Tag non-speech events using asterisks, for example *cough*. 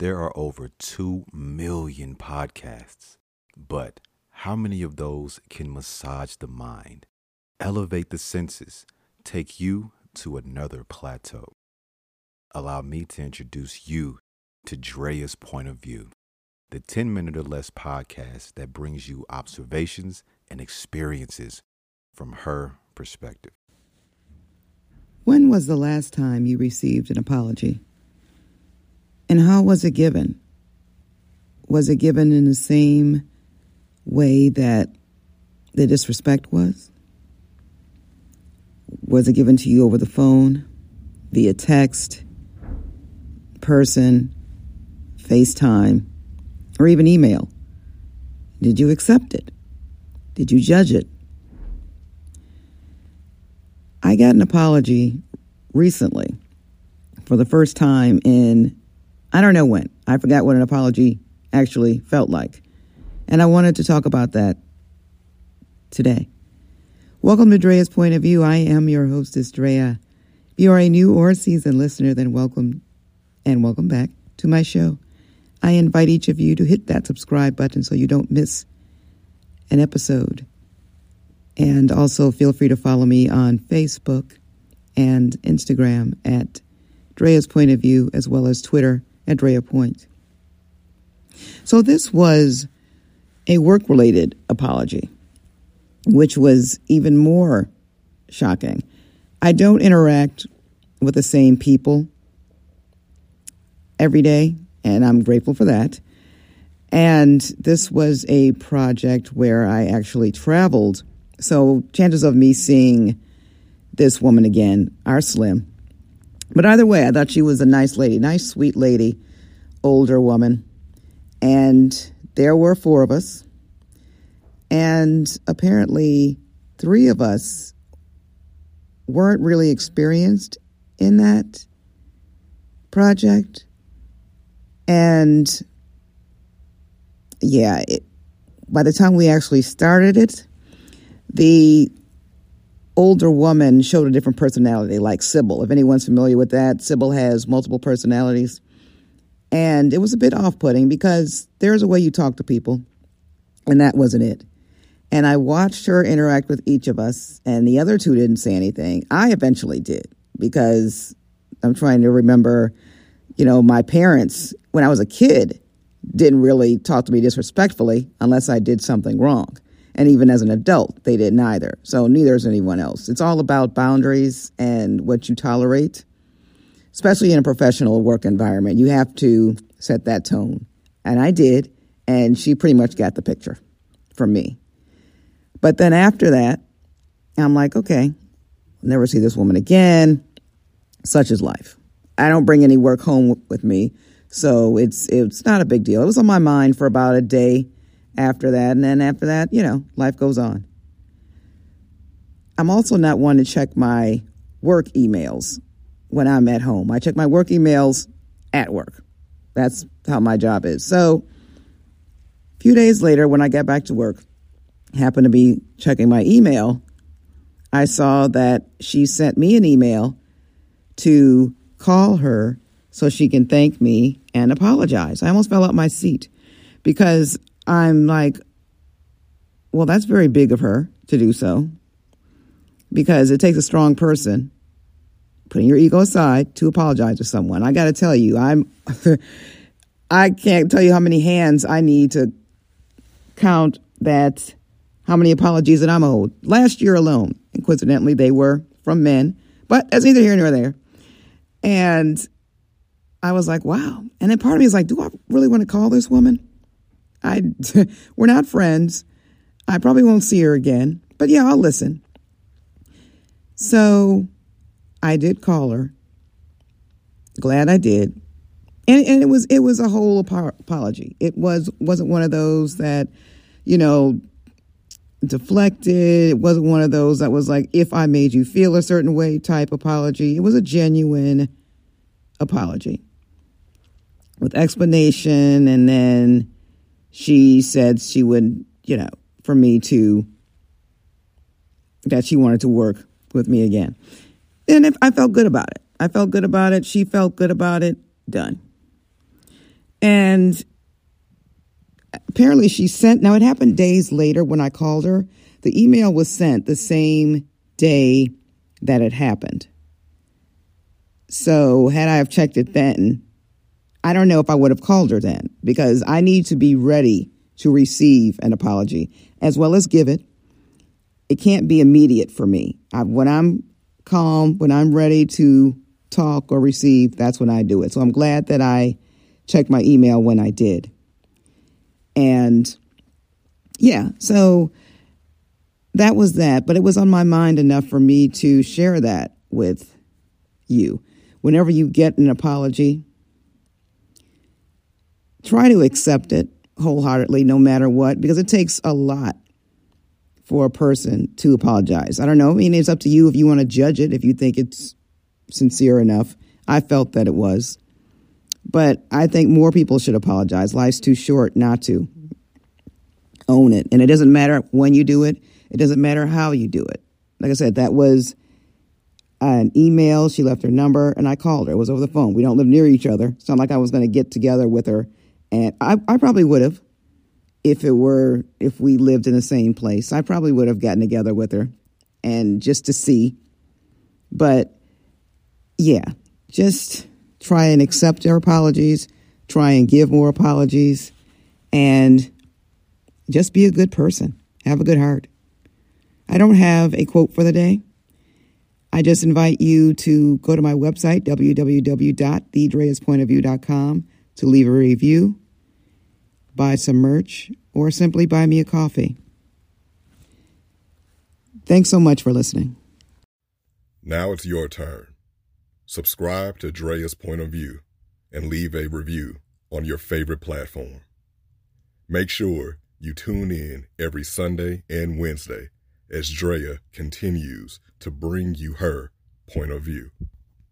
There are over 2 million podcasts, but how many of those can massage the mind, elevate the senses, take you to another plateau? Allow me to introduce you to Drea's Point of View, the 10 minute or less podcast that brings you observations and experiences from her perspective. When was the last time you received an apology? And how was it given? Was it given in the same way that the disrespect was? Was it given to you over the phone, via text, person, FaceTime, or even email? Did you accept it? Did you judge it? I got an apology recently for the first time in I don't know when. I forgot what an apology actually felt like. And I wanted to talk about that today. Welcome to Drea's Point of View. I am your hostess, Drea. If you are a new or seasoned listener, then welcome and welcome back to my show. I invite each of you to hit that subscribe button so you don't miss an episode. And also feel free to follow me on Facebook and Instagram at Drea's Point of View, as well as Twitter at Drea Point. So this was a work related apology, which was even more shocking. I don't interact with the same people every day, and I'm grateful for that. And this was a project where I actually traveled. So chances of me seeing this woman again are slim. But either way, I thought she was a nice lady, nice, sweet lady, older woman. And there were four of us. And apparently, three of us weren't really experienced in that project. And yeah, it, by the time we actually started it, the older woman showed a different personality, like Sybil. If anyone's familiar with that, Sybil has multiple personalities. And it was a bit off putting because there's a way you talk to people, and that wasn't it. And I watched her interact with each of us, and the other two didn't say anything. I eventually did because I'm trying to remember, you know, my parents, when I was a kid, didn't really talk to me disrespectfully unless I did something wrong. And even as an adult, they didn't either. So neither is anyone else. It's all about boundaries and what you tolerate, especially in a professional work environment. You have to set that tone. And I did. And she pretty much got the picture from me. But then after that, I'm like, okay, I'll never see this woman again. Such is life. I don't bring any work home with me, so it's it's not a big deal. It was on my mind for about a day after that. And then after that, you know, life goes on. I'm also not one to check my work emails when I'm at home. I check my work emails at work. That's how my job is. So a few days later, when I got back to work, happened to be checking my email, I saw that she sent me an email to call her so she can thank me and apologize. I almost fell out my seat because I'm like, well, that's very big of her to do so because it takes a strong person putting your ego aside to apologize to someone. I got to tell you, I'm *laughs* I can't tell you how many hands I need to count that how many apologies that I'm owed. Last year alone, coincidentally, they were from men, but that's neither here nor there. And I was like, wow. And then part of me is like, do I really want to call this woman? I *laughs* we're not friends. I probably won't see her again, but yeah, I'll listen. So I did call her. Glad I did. and, and it was it was a whole apology. It was wasn't one of those that, you know, deflected. It wasn't one of those that was like if I made you feel a certain way type apology. It was a genuine apology with explanation, and then she said she would, you know, for me to that she wanted to work with me again. And if, I felt good about it. I felt good about it. She felt good about it. Done. And apparently she sent, now it happened days later when I called her. The email was sent the same day that it happened. So had I have checked it then, I don't know if I would have called her then because I need to be ready to receive an apology as well as give it. It can't be immediate for me. I, when I'm calm, when I'm ready to talk or receive, that's when I do it. So I'm glad that I checked my email when I did. And yeah, so that was that. But it was on my mind enough for me to share that with you. Whenever you get an apology, try to accept it wholeheartedly, no matter what, because it takes a lot for a person to apologize. I don't know. I mean, it's up to you if you want to judge it, if you think it's sincere enough. I felt that it was. But I think more people should apologize. Life's too short not to. Own it. And it doesn't matter when you do it, it doesn't matter how you do it. Like I said, that was an email. She left her number, and I called her. It was over the phone. We don't live near each other. It's not like I was going to get together with her and I, I probably would have if it were if we lived in the same place. I probably would have gotten together with her and just to see. But yeah, just try and accept her apologies, try and give more apologies, and just be a good person. Have a good heart. I don't have a quote for the day. I just invite you to go to my website, www.thedreaspointofview.com, to leave a review buy some merch, or simply buy me a coffee. Thanks so much for listening. Now it's your turn. Subscribe to Drea's Point of View and leave a review on your favorite platform. Make sure you tune in every Sunday and Wednesday as Drea continues to bring you her point of view.